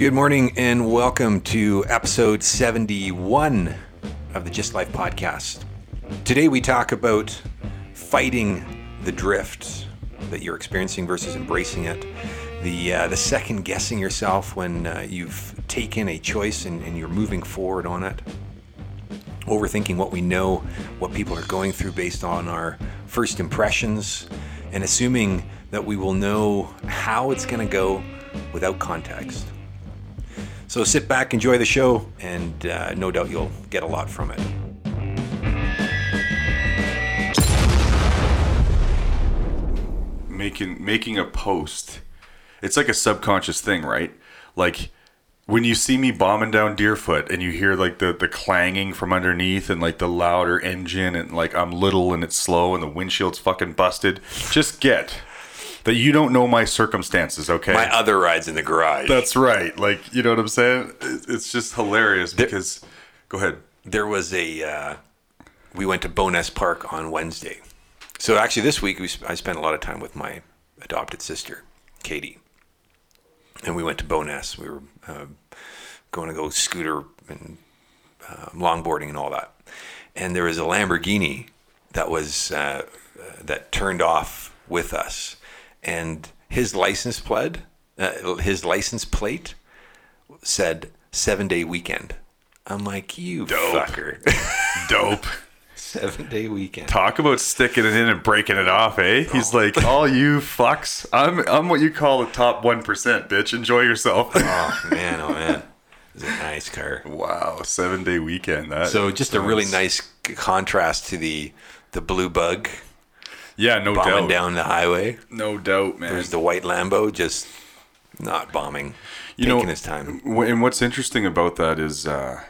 Good morning and welcome to episode 71 of the GYST Life podcast. Today we talk about fighting the drift that you're experiencing versus embracing it. The, uh, the second guessing yourself when uh, you've taken a choice and, and you're moving forward on it. Overthinking what we know, what people are going through based on our first impressions, and assuming that we will know how it's going to go without context. So sit back, enjoy the show, and uh, no doubt you'll get a lot from it. making making a post it's like a subconscious thing right like when you see me bombing down deerfoot and you hear like the the clanging from underneath and like the louder engine and like i'm little and it's slow and the windshield's fucking busted just get that you don't know my circumstances okay My other ride's in the garage. that's right like you know what i'm saying it's just hilarious because go ahead there was a uh, we went to Bowness Park on Wednesday. So actually, this week we, sp- I spent a lot of time with my adopted sister, Katie, and we went to Bowness. We were uh, going to go scooter and uh, longboarding and all that. And there was a Lamborghini that was uh, uh, that turned off with us, and his license plate, uh, his license plate said seven day weekend. I'm like, you Dope. fucker. dope seven day weekend. Talk about sticking it in and breaking it off, eh? He's like, all you fucks. I'm I'm what you call the top one percent, bitch. Enjoy yourself. Oh man, oh man. It's a nice car. wow, seven day weekend. That So just a really nice contrast to the the blue bug yeah, no doubt. bombing doubt, down the highway. no doubt, man. There's the white Lambo just not bombing, you taking know, his time. and what's interesting about that is, uh,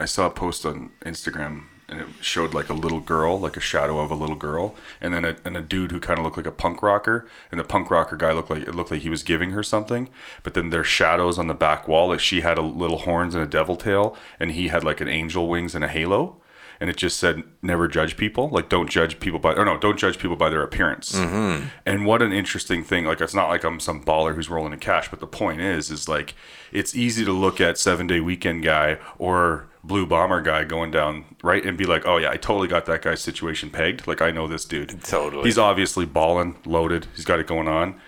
I saw a post on Instagram. And it showed like a little girl, like a shadow of a little girl, and then a, and a dude who kind of looked like a punk rocker. And the punk rocker guy looked like it looked like he was giving her something, but then there's shadows on the back wall. Like she had a little horns and a devil tail, and he had like an angel wings and a halo. And it just said, "Never judge people. Like, don't judge people by, or no, don't judge people by their appearance." Mm-hmm. And what an interesting thing. Like, it's not like I'm some baller who's rolling in cash, but the point is, is like, it's easy to look at seven day weekend guy or blue bomber guy going down right and be like, "Oh yeah, I totally got that guy's situation pegged. Like, I know this dude. Totally. He's obviously balling, loaded. He's got it going on."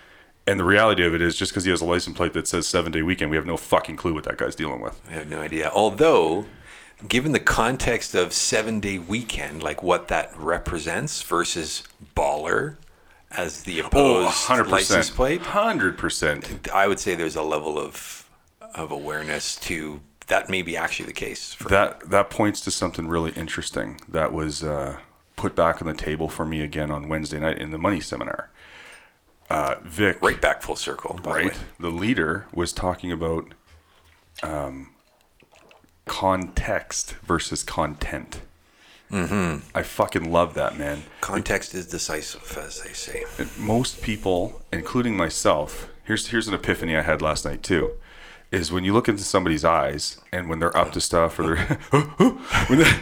And the reality of it is, just because he has a license plate that says seven day weekend, we have no fucking clue what that guy's dealing with. I have no idea. Although, given the context of seven day weekend, like what that represents versus baller as the opposed 100%. license plate, 100%. I would say there's a level of of awareness to that may be actually the case for that that points to something really interesting that was uh, put back on the table for me again on Wednesday night in the money seminar. Uh, Vic, right back full circle. Right, The the leader was talking about um, context versus content. Mm-hmm. I fucking love that, man. Context is decisive, as they say. And most people, including myself, here's here's an epiphany I had last night too. Is when you look into somebody's eyes and when they're up to stuff or they're when they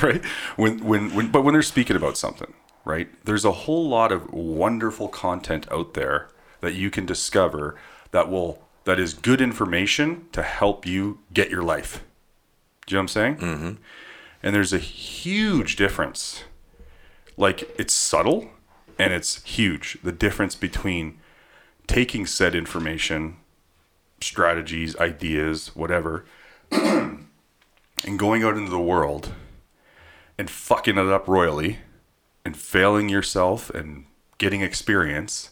right when, when when but when they're speaking about something right there's a whole lot of wonderful content out there that you can discover that will that is good information to help you get your life. Do you know what i'm saying? Mm-hmm. and there's a huge difference. Like it's subtle and it's huge. The difference between taking said information strategies ideas whatever and going out into the world and fucking it up royally and failing yourself and getting experience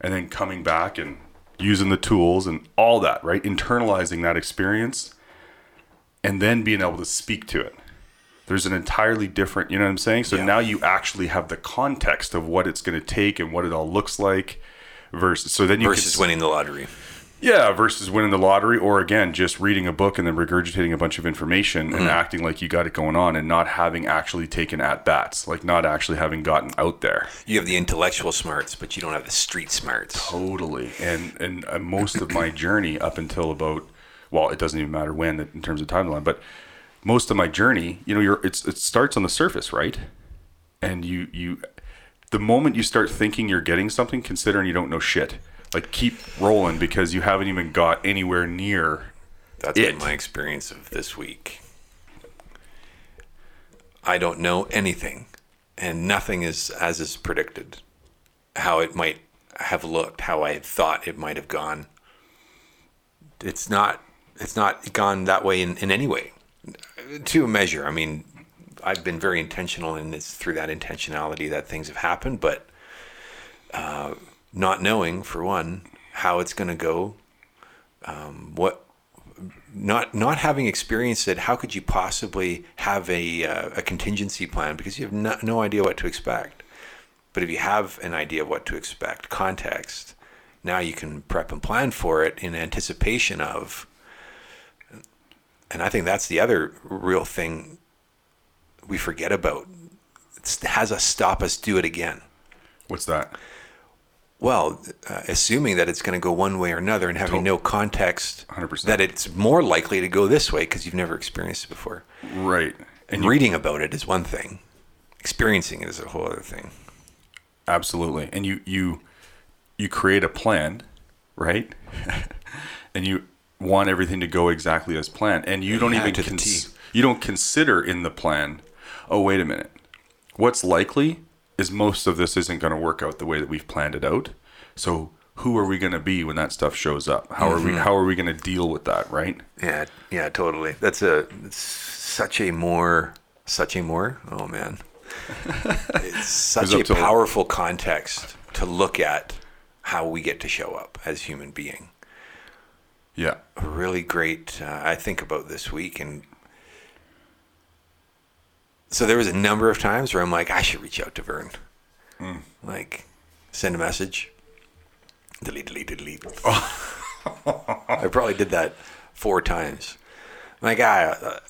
and then coming back and using the tools and all that right internalizing that experience and then being able to speak to it there's an entirely different you know what i'm saying so Yeah. now you actually have the context of what it's going to take and what it all looks like versus so then you can Versus winning the lottery. Yeah, versus winning the lottery, or again, just reading a book and then regurgitating a bunch of information and acting like you got it going on and not having actually taken at bats, like not actually having gotten out there. You have the intellectual smarts, but you don't have the street smarts. Totally. And and uh, most of my journey up until about well, it doesn't even matter when in terms of timeline, but most of my journey, you know, you're it's it starts on the surface, right? And you you the moment you start thinking you're getting something, considering you don't know shit. Like keep rolling because you haven't even got anywhere near That's It. been my experience of this week. I don't know anything, and nothing is as is predicted. How it might have looked, how I thought it might have gone. It's not. It's not gone that way in, in any way, to a measure. I mean, I've been very intentional in this through that intentionality that things have happened, but uh, not knowing for one how it's going to go, um, what not not having experienced it, how could you possibly have a uh, a contingency plan because you have no, no idea what to expect. But if you have an idea of what to expect, context, now you can prep and plan for it in anticipation of. And I think that's the other real thing we forget about. It has us stop us do it again. what's that? Well, uh, assuming that it's going to go one way or another and having no context 100%. that it's more likely to go this way because you've never experienced it before. Right. And reading about it is one thing, experiencing it is a whole other thing. Absolutely. And you you you create a plan, right? and you want everything to go exactly as planned. And you don't Yeah, even cons- you don't consider in the plan, oh wait a minute. What's likely is most of this isn't going to work out the way that we've planned it out. So who are we going to be when that stuff shows up? How are Mm-hmm. we how are we going to deal with that, right? Yeah, yeah, totally. That's a such a more such a more. Oh man, it's such up a powerful context to look at how we get to show up as human being. Yeah. a really great uh, i think about this week and so there was a number of times where i'm like i should reach out to vern. Like send a message. Delete delete delete. I probably did that four times. Like ah,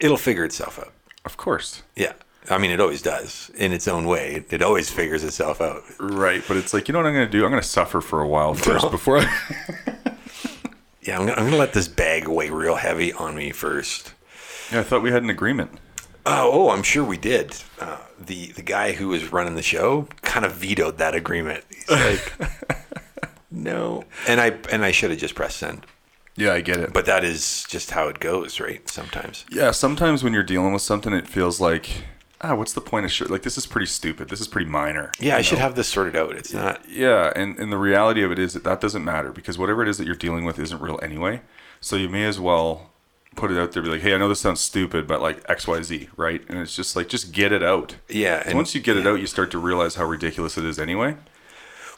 it'll figure itself out. Of course. yeah. I mean it always does in its own way. It, it always figures itself out. Right, but it's like, you know what I'm going to do? I'm going to suffer for a while first before I yeah I'm gonna let this bag weigh real heavy on me first. Yeah, I thought we had an agreement. Oh, oh, I'm sure we did. Uh, the the guy who was running the show kind of vetoed that agreement. He's like, no, and I and I should have just pressed send. Yeah, I get it. But that is just how it goes, right? Sometimes. Yeah, sometimes when you're dealing with something, it feels like, ah, what's the point of shit? Like, this is pretty stupid. This is pretty minor. Yeah, I you should have this sorted out. It's not. Yeah, and, and the reality of it is that that doesn't matter because whatever it is that you're dealing with isn't real anyway. So you may as well put it out there, be like, hey, I know this sounds stupid, but like X, Y, Z, right? And it's just like, just get it out. Yeah, and once you get it out, you start to realize how ridiculous it is anyway.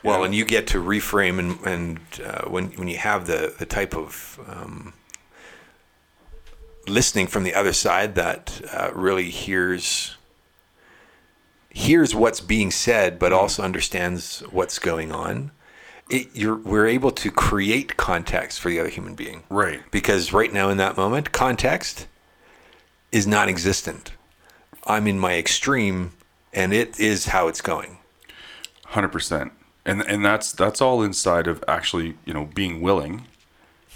Well, and you get to reframe, and, and uh, when when you have the the type of um, listening from the other side that uh, really hears hears what's being said, but also understands what's going on. It, you're we're able to create context for the other human being, Right. Because right now in that moment, context is non-existent. I'm in my extreme, and it is how it's going. Hundred percent, and and that's that's all inside of actually, you know, being willing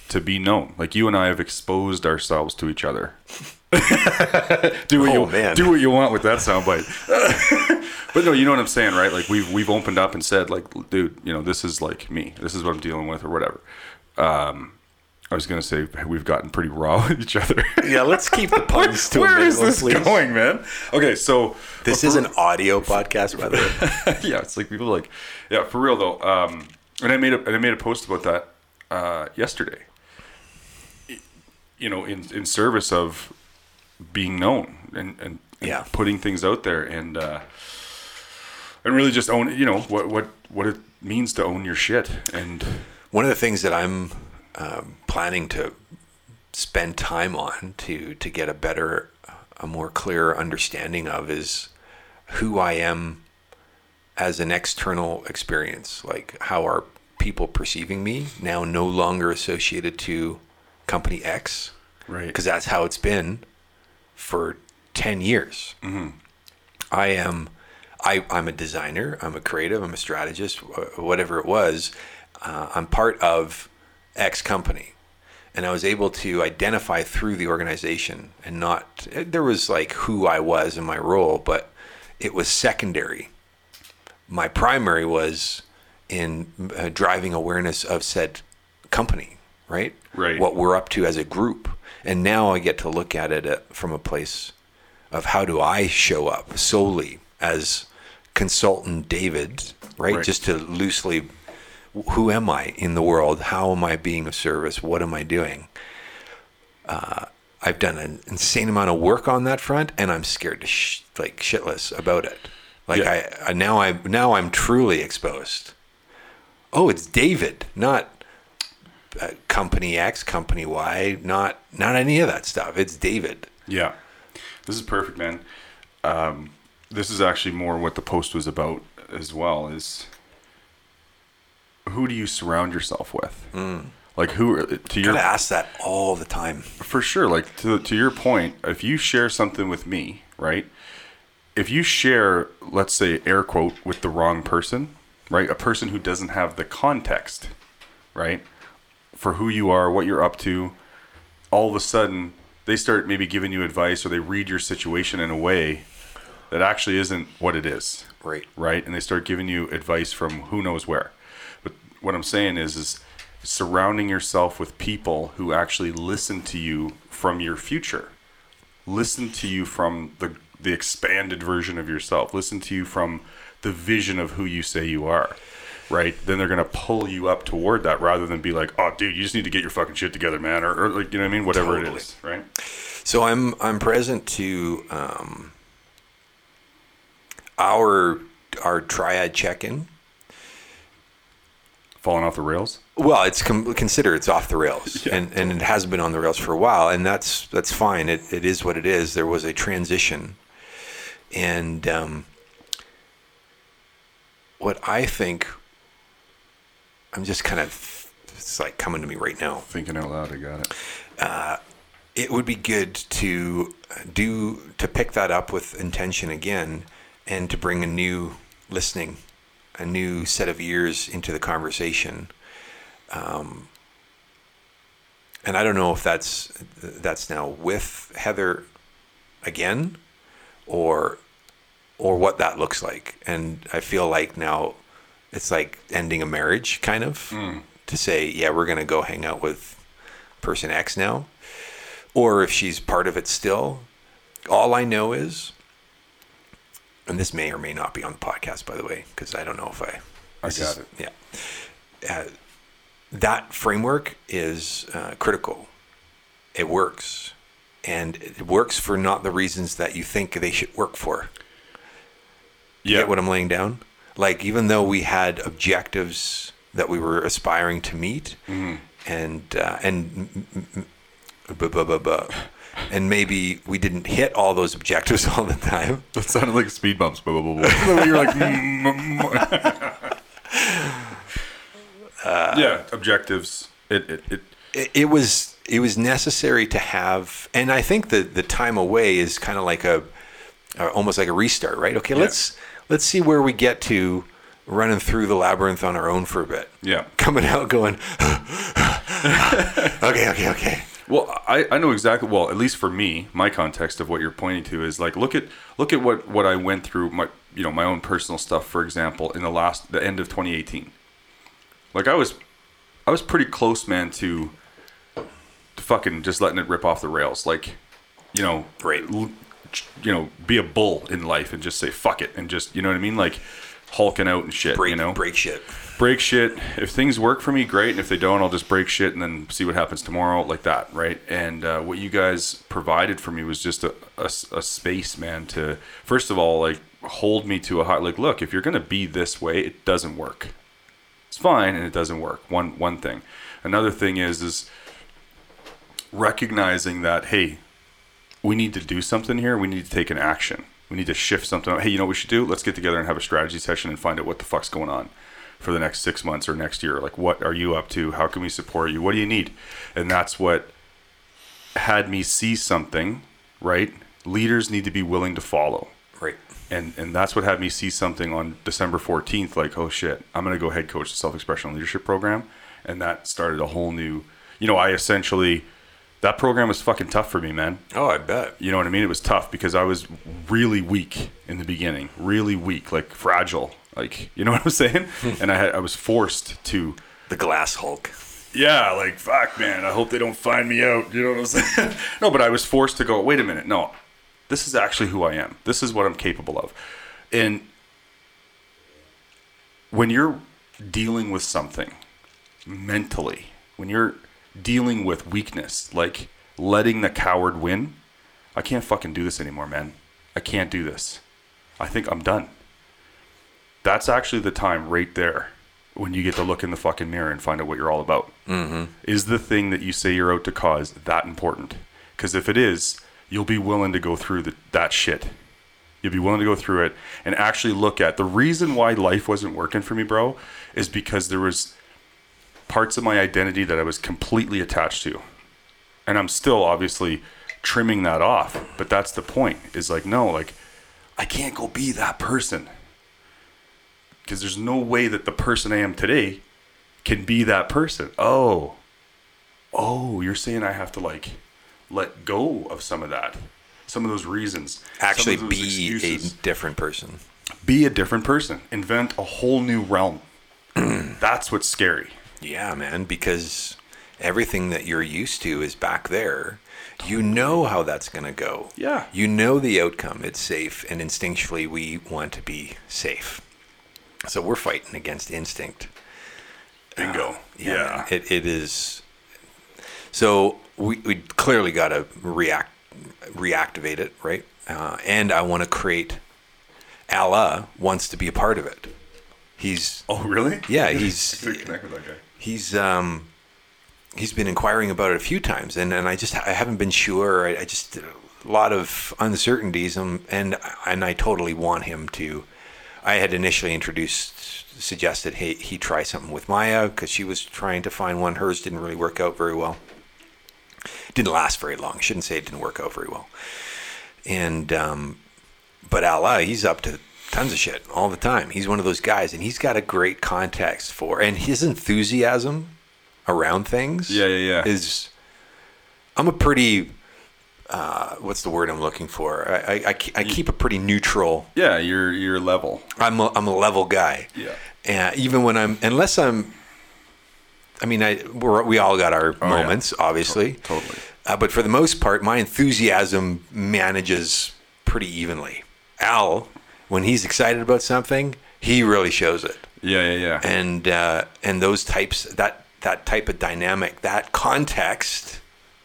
to be known. Like you and I have exposed ourselves to each other. do what Oh, you man. do what you want with that soundbite. but no, you know what I'm saying, right? Like we've we've opened up and said, like, dude, you know, this is like me. This is what I'm dealing with, or whatever. Um, I was gonna say we've gotten pretty raw with each other. Yeah, let's keep the puns to a Where is minimum, this please. going, man? Okay, so This is an audio podcast, by the way. yeah, it's like people like, yeah, for real though. Um, and I made a and I made a post about that uh, yesterday. You know, in in service of being known and and, and Yeah. putting things out there and uh, and really just own you know what what what it means to own your shit and One of the things that I'm um, planning to spend time on to to get a better, a more clear understanding of is who I am as an external experience. Like how are people perceiving me now? No longer associated to company X, right because that's how it's been for 10 years. I am I, I'm a designer, I'm a creative, I'm a strategist, whatever it was. Uh, I'm part of X company. And I was able to identify through the organization and not, there was like who I was in my role, but it was secondary. My primary was in uh, driving awareness of said company, right? Right. What we're up to as a group. And now I get to look at it uh, from a place of how do I show up solely as consultant David, right? Right. Just to loosely, who am I in the world? How am I being of service? What am I doing? Uh, I've done an insane amount of work on that front, and I'm scared to sh- like shitless about it. Like Yeah. I, I now I now I'm truly exposed. Oh, it's David, not Uh, company X, company Y, not not any of that stuff. It's David. Yeah, this is perfect, man. Um, this is actually more what the post was about as well. Is who do you surround yourself with? Hmm. Like who uh, to your ask that all the time. for sure. Like to to your point, if you share something with me, right? If you share, let's say, air quote, with the wrong person, right? A person who doesn't have the context, right, for who you are, what you're up to, all of a sudden they start maybe giving you advice or they read your situation in a way that actually isn't what it is Right. right? And they start giving you advice from who knows where. But what I'm saying is, is surrounding yourself with people who actually listen to you from your future, listen to you from the the expanded version of yourself, listen to you from the vision of who you say you are. Right, then they're gonna pull you up toward that rather than be like, "Oh, dude, you just need to get your fucking shit together, man," or, or like, you know what I mean? Whatever it Totally. is, right? So I'm I'm present to um, our our triad check-in. Falling off the rails. Well, it's com- consider it's off the rails, and and it has been on the rails for a while, and that's that's fine. It it is what it is. There was a transition, and um, what I think, I'm just kind of it's like coming to me right now. Thinking out loud, I got it. it would be good to do to pick that up with intention again and to bring a new listening a new set of ears into the conversation um, and i don't know if that's that's now with heather again or or what that looks like and i feel like now it's like ending a marriage kind of to say yeah we're going to go hang out with person x now or if she's part of it still. All I know is, and this may or may not be on the podcast, by the way, because I don't know if I. I got is- it. Yeah. Uh, that framework is uh, critical. It works. And it works for not the reasons that you think they should work for. You Yeah. get what I'm laying down? Like, even though we had objectives that we were aspiring to meet, Mm-hmm. and uh, and m- m- m- bu- bu- bu- bu- and maybe we didn't hit all those objectives all the time. That sounded like speed bumps. Blah, blah, blah, blah. You're like, mm, mm, mm. yeah, objectives. It, it, it, It, it was it was necessary to have, and I think the the time away is kind of like a uh, almost like a restart, right? Okay, let's let's see where we get to running through the labyrinth on our own for a bit. yeah. Coming out going, okay, okay, okay. Well, I, I know exactly. Well, at least for me, my context of what you're pointing to is like look at look at what what I went through my you know my own personal stuff. For example, in the last the end of 2018, like I was I was pretty close, man, to, to fucking just letting it rip off the rails. Like, you know, Right. l- you know, be a bull in life and just say fuck it and just you know what I mean, like hulking out and shit. Break, you know, break shit. break shit. If things work for me, great. And if they don't, I'll just break shit and then see what happens tomorrow, like that, right? And uh, what you guys provided for me was just a a space, man, to first of all, like hold me to a high. Like, look, if you're gonna be this way, it doesn't work. It's fine, and it doesn't work. One one thing. Another thing is is recognizing that hey, we need to do something here. We need to take an action. We need to shift something. Hey, you know what we should do? Let's get together and have a strategy session and find out what the fuck's going on for the next six months or next year. Like, what are you up to? How can we support you? What do you need? And that's what had me see something, right? Leaders need to be willing to follow. Right. And, and that's what had me see something on December 14th like, oh shit, I'm going to go head coach the self expression leadership program. And that started a whole new, you know, I essentially, that program was fucking tough for me, man. Oh, I bet. You know what I mean? It was tough because I was really weak in the beginning, really weak, like fragile, Like, you know what I'm saying? and I had, I was forced to, The Glass Hulk. yeah, like fuck, man. I hope they don't find me out. You know what I'm saying? no, but I was forced to go. Wait a minute. No, this is actually who I am. This is what I'm capable of. And when you're dealing with something mentally, when you're dealing with weakness, like letting the coward win, I can't fucking do this anymore, man. I can't do this. I think I'm done. That's actually the time right there when you get to look in the fucking mirror and find out what you're all about. Mm-hmm. Is the thing that you say you're out to cause that important? Because if it is, you'll be willing to go through the, that shit. You'll be willing to go through it and actually look at the reason why life wasn't working for me, bro, is because there was parts of my identity that I was completely attached to. And I'm still obviously trimming that off, but that's the point. Is like no, like I can't go be that person. Cuz there's no way that the person I am today can be that person. Oh. Oh, you're saying I have to like let go of some of that. Some of those reasons. Actually, those be excuses a different person. be a different person, invent a whole new realm. That's what's scary. Yeah, man, because everything that you're used to is back there. You know how that's going to go. Yeah. You know the outcome. It's safe. And instinctually, we want to be safe. So we're fighting against instinct. Bingo. yeah. man, It, it is. So we, we clearly got to react, reactivate it, right? Uh, and I want to create. Allah wants to be a part of it. He's Oh, really? yeah, he's connect with that guy. He's um he's been inquiring about it a few times and, and I just I haven't been sure. I, I just a lot of uncertainties um, and and I totally want him to. I had initially introduced suggested he he try something with Maya because she was trying to find one. Hers didn't really work out very well. Didn't last very long. Shouldn't say it didn't work out very well. And um but Allah, he's up to tons of shit all the time. He's one of those guys, and he's got a great context for, and his enthusiasm around things. Yeah, yeah, yeah. Is I'm a pretty, uh, what's the word I'm looking for? I, I, I, I keep a pretty neutral. Yeah, you're you're level. I'm a, I'm a level guy. Yeah. And even when I'm, unless I'm, I mean, I we're, we all got our Oh, yeah. moments, obviously. Totally. Uh, but for the most part, my enthusiasm manages pretty evenly. Al, when he's excited about something, he really shows it. Yeah, yeah, yeah. And uh, and those types that that type of dynamic, that context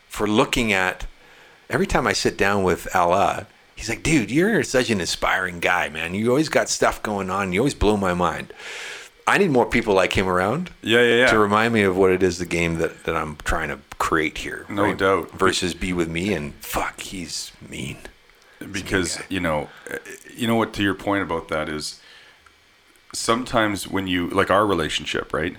for looking at. Every time I sit down with Allah, he's like, "Dude, you're such an inspiring guy, man. You always got stuff going on. You always blow my mind." I need more people like him around yeah, yeah, yeah. to remind me of what it is the game that, that I'm trying to create here. No doubt. Versus be with me and fuck, he's mean. Because you know you know what to your point about that is sometimes when you like our relationship right?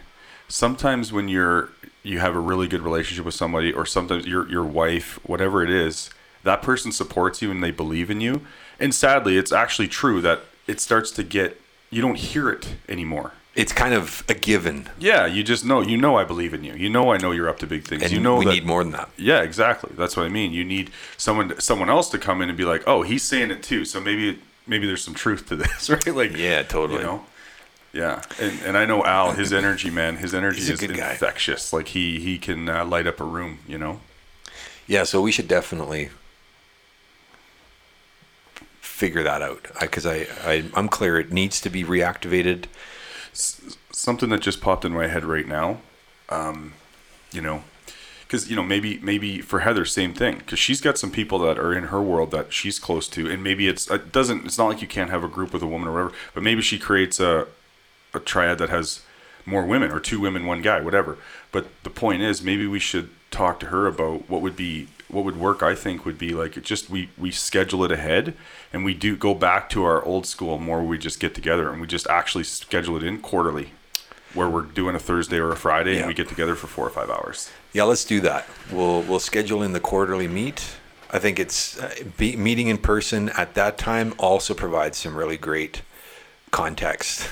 Sometimes when you're you have a really good relationship with somebody or sometimes your your wife whatever it is that person supports you and they believe in you. And sadly it's actually true that it starts to get you don't hear it anymore It's kind of a given, yeah you just know you know i believe in you you know i know you're up to big things and you know we that need more than that. yeah, exactly. That's what I mean. You need someone someone else to come in and be like, "Oh, he's saying it too." So maybe maybe there's some truth to this, right? Like, Yeah, totally. You know, yeah. And and I know Al, his energy, man, his energy is good guy. infectious. Like he he can uh, light up a room. You know. Yeah, so we should definitely figure that out because I, I I'm clear it needs to be reactivated. Something that just popped in my head right now. Um, you know, because you know maybe maybe for Heather same thing because she's got some people that are in her world that she's close to, and maybe it's it doesn't. It's not like you can't have a group with a woman or whatever, but maybe she creates a a triad that has more women or two women, one guy, whatever. But the point is, maybe we should talk to her about what would be what would work. I think would be like it just we we schedule it ahead and we do go back to our old school more. We just get together and we just actually schedule it in quarterly, where we're doing a Thursday or a Friday Yeah. and we get together for four or five hours. Yeah, let's do that. We'll we'll schedule in the quarterly meet. I think it's uh, be, meeting in person at that time also provides some really great context.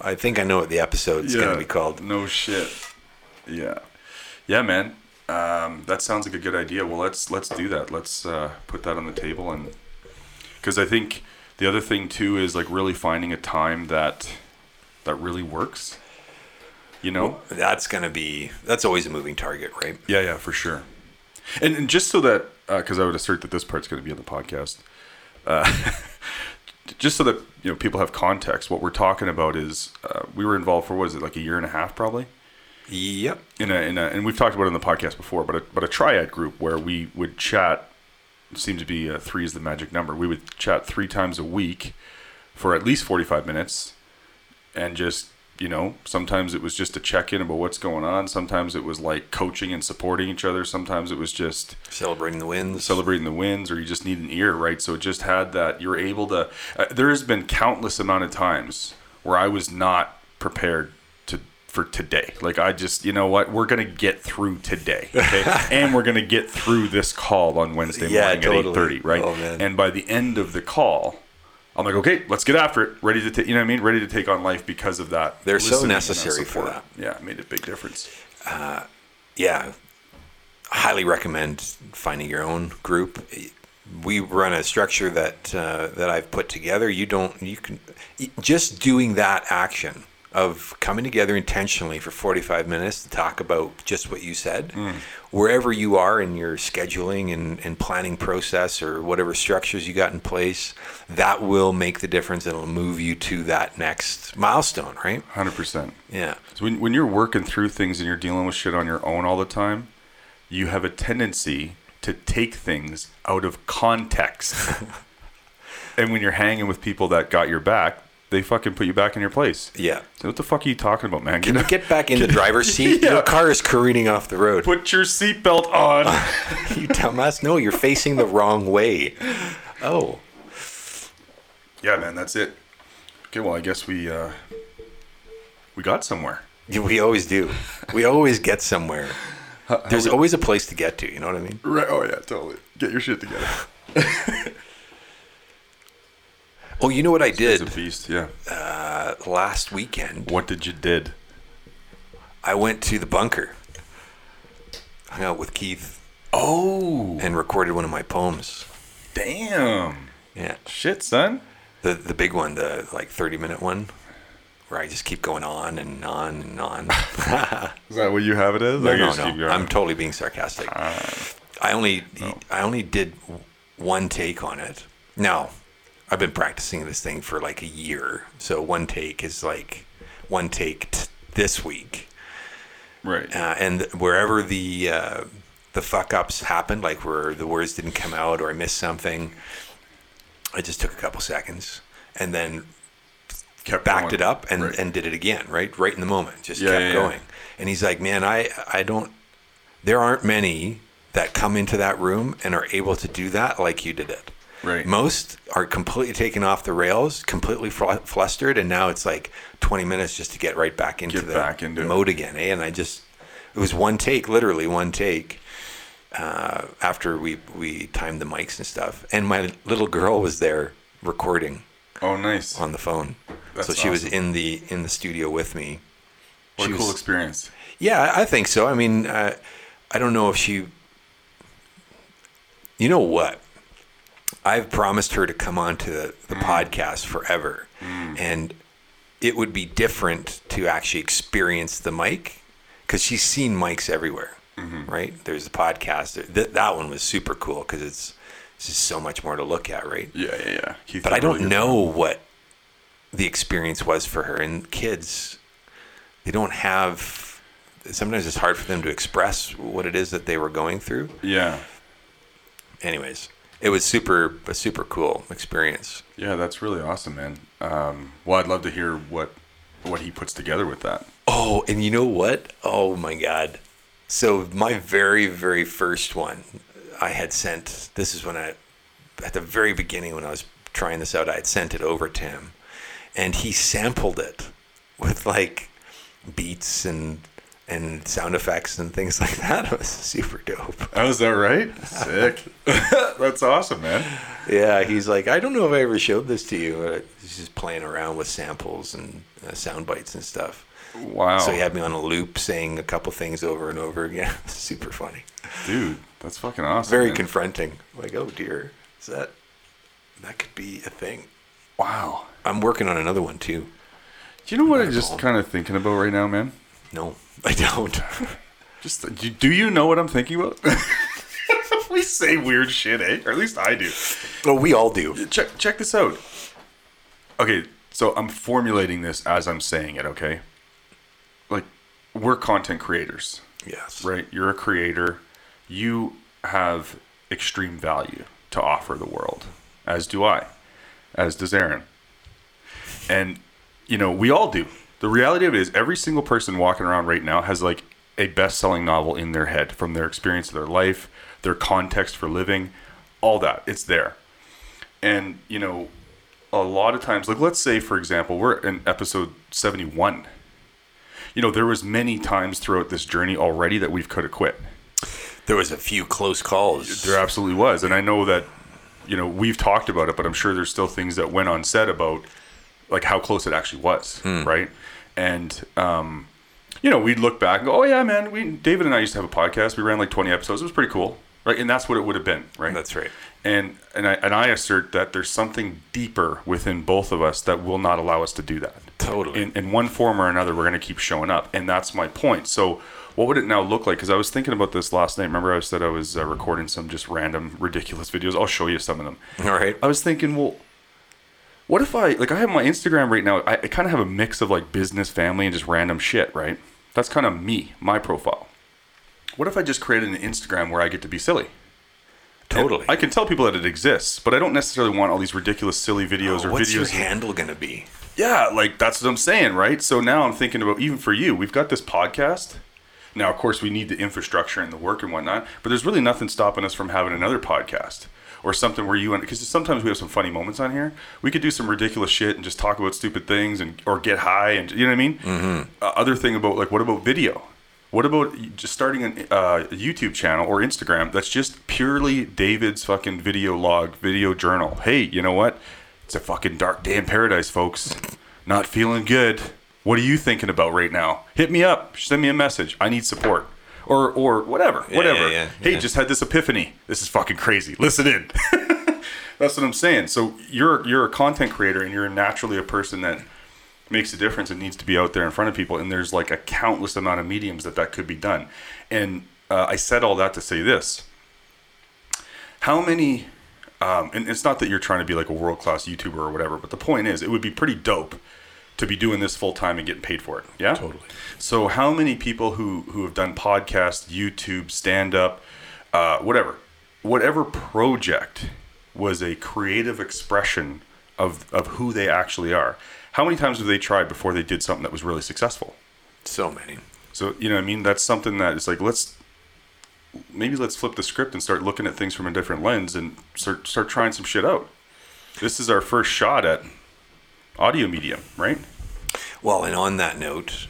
I think I know what the episode's going to be called. No shit. Yeah, yeah, man. Um, that sounds like a good idea. Well, let's let's do that. Let's uh, put that on the table, and because I think The other thing too is like really finding a time that that really works. You know? That's gonna be that's always a moving target, right? Yeah, yeah, for sure. And, and just so that, because I would assert that this part's going to be on the podcast, uh, just so that you know people have context. What we're talking about is uh, we were involved for what is it like a year and a half probably Yep. in a, in a and we've talked about it on the podcast before, but a, but a triad group where we would chat. It seemed to be uh, three is the magic number. We would chat three times a week for at least forty five minutes, and just you know sometimes it was just a check in about what's going on. Sometimes it was like coaching and supporting each other. Sometimes it was just Celebrating the wins. celebrating the wins or you just need an ear right so it just had that you're able to uh, there has been countless amount of times where i was not prepared to for today. Like i just you know what? We're gonna get through today okay? And we're gonna get through this call on wednesday Yeah, morning totally. at 8.30 right? Oh, and by the end of the call i'm like okay let's get after it. Ready to take you know what i mean? Ready to take on life because of that. They're so listening necessary for that. yeah it made a big difference. Yeah, highly recommend finding your own group. We run a structure that uh, that I've put together. You don't you can just doing that action of coming together intentionally for 45 minutes to talk about just what you said. Mm. Wherever you are in your scheduling and, and planning process or whatever structures you got in place that will make the difference. And it'll move you to that next milestone right? 100% yeah. So when, when you're working through things and you're dealing with shit on your own all the time, you have a tendency to take things out of context. and when you're hanging with people that got your back, they fucking put you back in your place. yeah So what the fuck are you talking about, man? Can you get back in the driver's seat? Yeah. Your car is careening off the road. put your seatbelt on. you dumbass. No, you're facing the wrong way. Oh. yeah, man, that's it. Okay, well, I guess we uh, we got somewhere. Yeah, We always do. We always get somewhere. There's always a place to get to, you know what I mean? Right? Oh yeah, totally. Get your shit together. Oh, you know what I did? It's a beast. Yeah. uh, last weekend? What did you did? I went to the bunker, hung out with Keith, Oh, and recorded one of my poems. damn. Yeah. Shit, son. The, the big one, the like 30 minute one, where I just keep going on and on and on. Is that what you have it as? No, like no, no. I'm totally being sarcastic. I only I only did one take on it. Now, I've been practicing this thing for like a year, so one take is like one take t- this week, right. uh, and wherever the uh, the fuck ups happened, like where the words didn't come out or I missed something, I just took a couple seconds and then Kept backed going. it up and, Right. and did it again, right? Right in the moment. Just Yeah, kept yeah, yeah. going. And he's like, Man, I I don't there aren't many that come into that room and are able to do that like you did it. Right. Most are completely taken off the rails, completely fl- flustered, and now it's like 20 minutes just to get right back into Get the back into it. mode again. Eh? And I just, it was one take, literally one take. Uh, after we we timed the mics and stuff, and my little girl was there recording Oh, nice. on the phone. That's so she was in the in the studio with me. What she a cool was- experience. Yeah, I think so. I mean, uh, I don't know if she. You know what? I've promised her to come on to the, the mm. podcast forever, mm. and it would be different to actually experience the mic because she's seen mics everywhere, mm-hmm. right? There's the podcast. Th- that one was super cool because it's, it's just so much more to look at, right? Yeah, yeah, yeah. Keith but I don't really know what the experience was for her. And kids, they don't have. Sometimes it's hard for them to express what it is that they were going through. Yeah, Anyways, it was super a super cool experience. yeah. That's really awesome, man. Um, well, I'd love to hear what what he puts together with that. Oh, and you know what? Oh my god. So my very very first one I had sent this is when I at the very beginning when I was trying this out I had sent it over to him and he sampled it with like beats and and sound effects and things like that. It was super dope. Oh, is that right? Sick. That's awesome, man. Yeah, he's like, I don't know if I ever showed this to you. He's just playing around with samples and uh, sound bites and stuff. Wow, So he had me on a loop saying a couple things over and over again. Super funny. dude. That's fucking awesome. Very man. confronting. Like, oh dear, is that that could be a thing? Wow. I'm working on another one too. Do you know what I'm just kind of thinking about right now, man? No, I don't. Just do- you know what I'm thinking about? we say weird shit, eh? Or at least I do. well, we all do. Check check this out. Okay, so I'm formulating this as I'm saying it, okay? Like we're content creators, Yes. right? You're a creator. You have extreme value to offer the world, as do I, as does Aaron. And you know, we all do. The reality of it is every single person walking around right now has like a best-selling novel in their head from their experience of their life, their context for living, all that. It's there. And, you know, a lot of times, like let's say for example, we're in episode 71. You know, there was many times throughout this journey already that we've could have quit. There was a few close calls. There absolutely was. And I know that, you know, we've talked about it, but I'm sure there's still things that went unsaid about like how close it actually was, right? And um, you know, we'd look back and go, "Oh yeah, man, we David and I used to have a podcast. We ran like 20 episodes. It was pretty cool." Right? And that's what it would have been, right? That's right. And and I and I assert that there's something deeper within both of us that will not allow us to do that. Totally. In, in one form or another, we're going to keep showing up, and that's my point. So, what would it now look like? Because I was thinking about this last night. Remember, I said I was uh, recording some just random, ridiculous videos. I'll show you some of them. All right. I was thinking, well, what if I like I have my Instagram right now? I, I kind of have a mix of like business, family, and just random shit. Right? That's kind of me, my profile. What if I just created an Instagram where I get to be silly? Totally. I can tell people that it exists, but I don't necessarily want all these ridiculous, silly videos or Oh, What's videos. your handle gonna be? Yeah, like that's what I'm saying, right? So now I'm thinking about even for you, we've got this podcast. Now, of course, we need the infrastructure and the work and whatnot, but there's really nothing stopping us from having another podcast or something where you and because sometimes we have some funny moments on here. We could do some ridiculous shit and just talk about stupid things and or get high and you know what I mean. Mm-hmm. Uh, other thing about like what about video? What about just starting a uh, YouTube channel or Instagram that's just purely David's fucking video log, video journal? Hey, you know what? It's a fucking dark day in paradise, folks. Not feeling good. What are you thinking about right now? Hit me up. Send me a message. I need support. Or or whatever. whatever. yeah, yeah, hey, yeah. just had this epiphany. This is fucking crazy. Listen in. That's what I'm saying. So you're you're a content creator and you're naturally a person that makes a difference and needs to be out there in front of people. And there's like a countless amount of mediums that that could be done. And uh, I said all that to say this: How many? Um, and it's not that you're trying to be like a world class YouTuber or whatever, but the point is, it would be pretty dope to be doing this full time and getting paid for it. Yeah, Totally. So how many people who who have done podcasts, YouTube, stand up, uh, whatever, whatever project was a creative expression of of who they actually are. How many times have they tried before they did something that was really successful? So many. So you know, what I mean, that's something that is like let's maybe let's flip the script and start looking at things from a different lens and start start trying some shit out. This is our first shot at audio medium, right? Well, and on that note,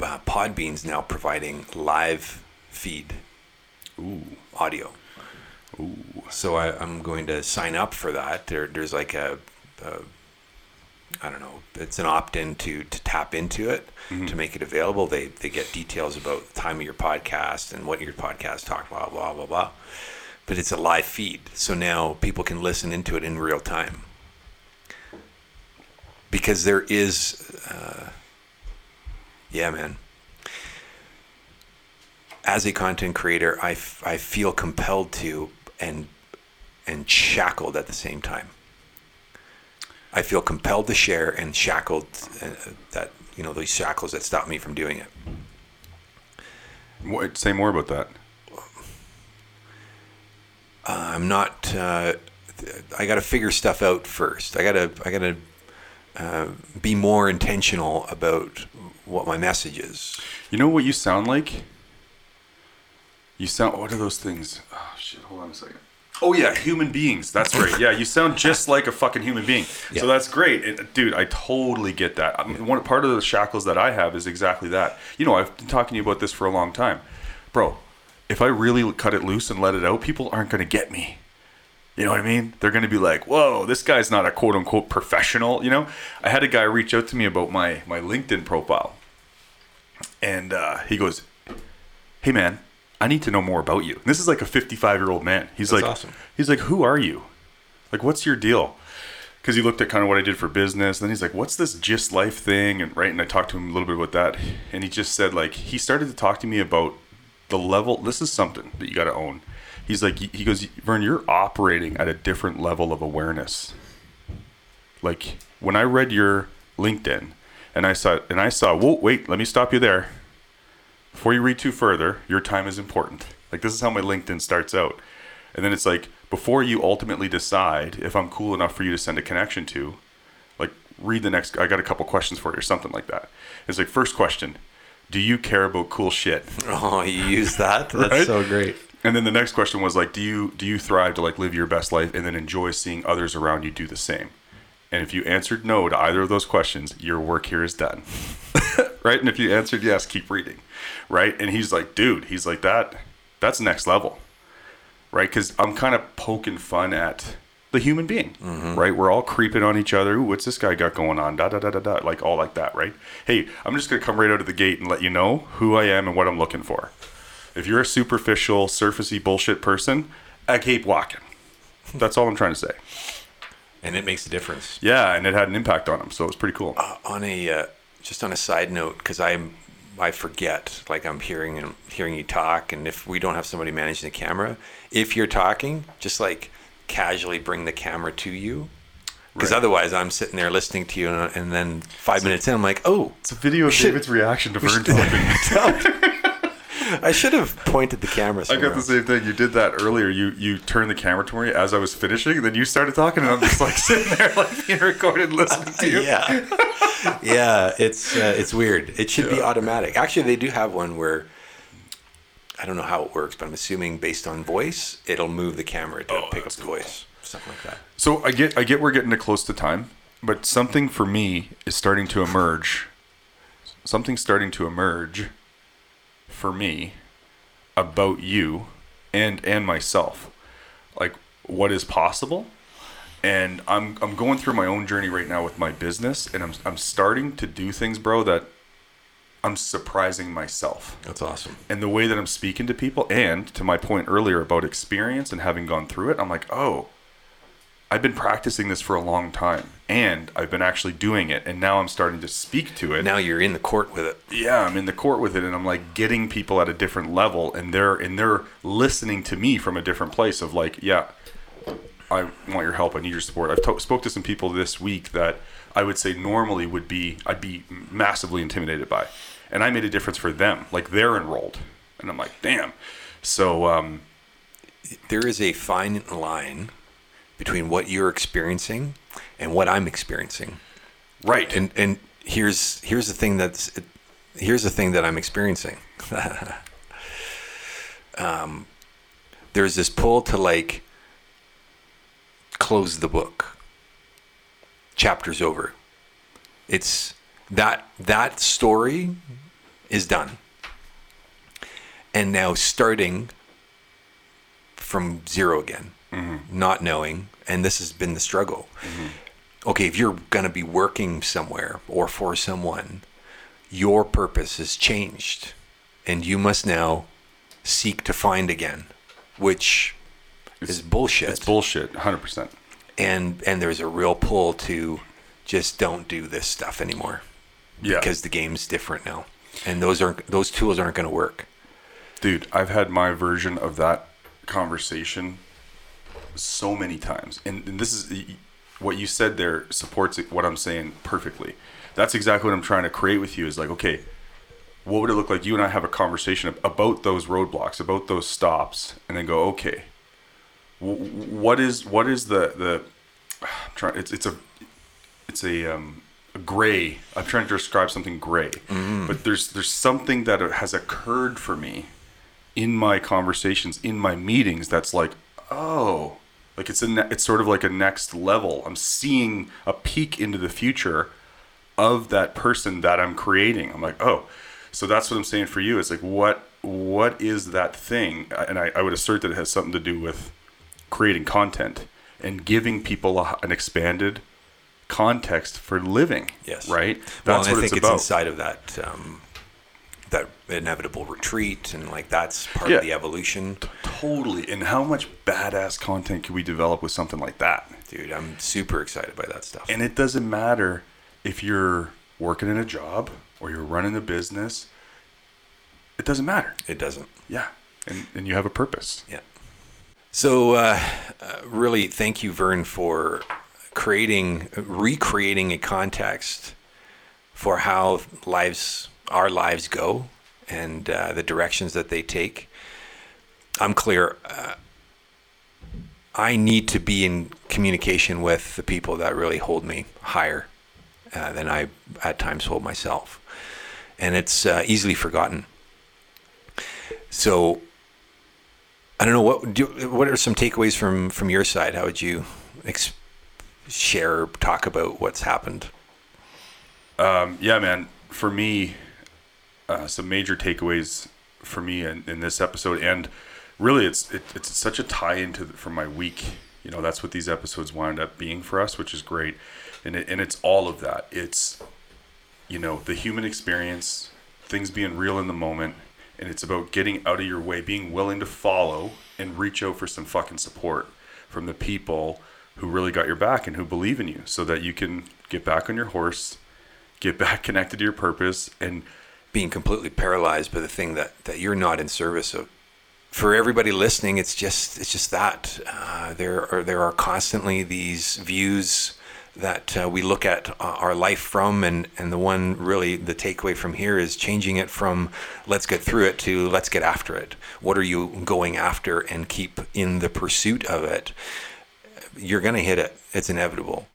uh, Podbean's now providing live feed Ooh, audio. Ooh. So I, I'm going to sign up for that. There, there's like a, a, I don't know, it's an opt-in to to tap into it to make it available. They they get details about the time of your podcast and what your podcast talk blah blah blah blah. But it's a live feed, so now people can listen into it in real time. Because there is, uh, yeah, man as a content creator, I, f- I feel compelled to and and shackled at the same time. I feel compelled to share and shackled uh, that you know these shackles that stop me from doing it. What, say more about that. I'm not. Uh, I got to figure stuff out first. I gotta. I gotta uh, be more intentional about what my message is. You know what you sound like? You sound. What are those things? Oh shit! Hold on a second. Oh yeah, human beings. That's right. Yeah, you sound just like a fucking human being. Yeah. So that's great, and, dude. I totally get that. I mean, one part of the shackles that I have is exactly that. You know, I've been talking to you about this for a long time, bro. If I really cut it loose and let it out, people aren't gonna get me. You know what I mean? They're going to be like, "Whoa, this guy's not a quote unquote professional." You know, I had a guy reach out to me about my my LinkedIn profile, and uh, he goes, "Hey, man, I need to know more about you." And this is like a 55 year old man. He's That's like, awesome. he's like, "Who are you? Like, what's your deal?" because he looked at kind of what I did for business. Then he's like, "What's this GYST Life thing?" And right, and I talked to him a little bit about that, and he just said like he started to talk to me about the level. This is something that you got to own. He's like, he goes, Vern, you're operating at a different level of awareness. Like when I read your LinkedIn, and I saw, and I saw, whoa, wait, let me stop you there. Before you read too further, your time is important. Like this is how my LinkedIn starts out, and then it's like before you ultimately decide if I'm cool enough for you to send a connection to, like read the next. I got a couple questions for you or something like that. It's like first question, do you care about cool shit? Oh, you use that? That's Right? so great. And then the next question was like, do you do you thrive to like live your best life and then enjoy seeing others around you do the same? And if you answered no to either of those questions, your work here is done. right? And if you answered yes, keep reading. Right? And he's like, dude, he's like that that's next level. Right? Cuz I'm kind of poking fun at the human being, mm-hmm. right? We're all creeping on each other. Ooh, what's this guy got going on? Da da da da da. Like all like that, right? Hey, I'm just gonna come right out of the gate and let you know who I am and what I'm looking for. If you're a superficial, surfacey bullshit person, I keep walking. That's all I'm trying to say. And it makes a difference. Yeah, and it had an impact on him, so it was pretty cool. on a uh, just on a side note because I'm I forget like I'm hearing and hearing you talk and if we don't have somebody managing the camera if you're talking just like casually bring the camera to you because Right. otherwise I'm sitting there listening to you and, and then five minutes in I'm like oh It's a video of. David's reaction to Vern should- talking. I should have pointed the camera I got the else. same thing. You did that earlier. You you turned the camera to me as I was finishing, then you started talking, and I'm just like sitting there, like being recorded, listening to you. yeah yeah it's uh, it's weird it should be automatic actually they do have one where I don't know how it works but I'm assuming based on voice it'll move the camera to Oh, pick up the cool. voice something like that So I get I get we're getting to close to time, but something for me is starting to emerge. Something's starting to emerge for me about you and and myself. Like what is possible? And I'm I'm going through my own journey right now with my business and I'm I'm starting to do things, bro, that I'm surprising myself that's awesome and the way that I'm speaking to people, and to my point earlier about experience and having gone through it, I'm like, oh, I've been practicing this for a long time, and I've been actually doing it, and now I'm starting to speak to it. now you're in the court with it yeah, I'm in the court with it, and I'm like getting people at a different level, and they're and they're listening to me from a different place of like, yeah, I want your help, I need your support. I've to- spoke to some people this week that I would say normally would be I'd be massively intimidated by, and I made a difference for them. Like they're enrolled, and I'm like, damn. So um, there is a fine line between what you're experiencing and what I'm experiencing right, and and here's here's the thing that's here's the thing that I'm experiencing. um, there's this pull to like close the book. Chapter's over. It's that that story is done. And now starting from zero again, Mm-hmm. not knowing, and this has been the struggle mm-hmm. okay, if you're going to be working somewhere or for someone, your purpose has changed and you must now seek to find again, which is bullshit. it's bullshit, hundred percent. and and there's a real pull to just don't do this stuff anymore Yeah, because the game's different now. And those aren't those tools aren't going to work. Dude, I've had my version of that conversation so many times. And, and this is what you said there supports what I'm saying perfectly. That's exactly what I'm trying to create with you is like, okay, what would it look like you and I have a conversation about those roadblocks, about those stops, and then go, okay, what is what is the the I'm trying it's it's a it's a um a gray i'm trying to describe something gray but there's there's something that has occurred for me in my conversations in my meetings that's like oh like it's a ne- it's sort of like a next level. I'm seeing a peek into the future of that person that i'm creating. I'm like oh so that's what i'm saying for you. It's like what what is that thing? And i, I would assert that it has something to do with creating content and giving people a, an expanded context for living Yes. right? Well, that's and what I it's think about. it's inside of that um, that inevitable retreat and like that's part Yeah. of the evolution. Totally. And how much badass content can we develop with something like that? Dude, I'm super excited by that stuff. And it doesn't matter if you're working in a job or you're running a business. It doesn't matter. It doesn't. Yeah. And, and you have a purpose. Yeah. So, uh, uh, really, thank you, Vern, for creating, recreating a context for how lives, our lives go, and uh, the directions that they take. I'm clear. Uh, I need to be in communication with the people that really hold me higher uh, than I at times hold myself, and it's uh, easily forgotten. So I don't know what do, what are some takeaways from from your side? How would you ex- share talk about what's happened? Um, yeah, man. For me, uh, some major takeaways for me in, in this episode, and really, it's it, it's such a tie into the, from my week. You know, that's what these episodes wind up being for us, which is great. And it, and it's all of that. It's you know the human experience, things being real in the moment, and it's about getting out of your way, being willing to follow and reach out for some fucking support from the people who really got your back and who believe in you, so that you can get back on your horse, get back connected to your purpose, and Being completely paralyzed by the thing that that you're not in service of. For everybody listening, it's just it's just that uh, there are there are constantly these views that uh, we look at uh, our life from, and and the one really the takeaway from here is changing it from let's get through it to let's get after it. What are you going after, and keep in the pursuit of it. You're gonna hit it. It's inevitable.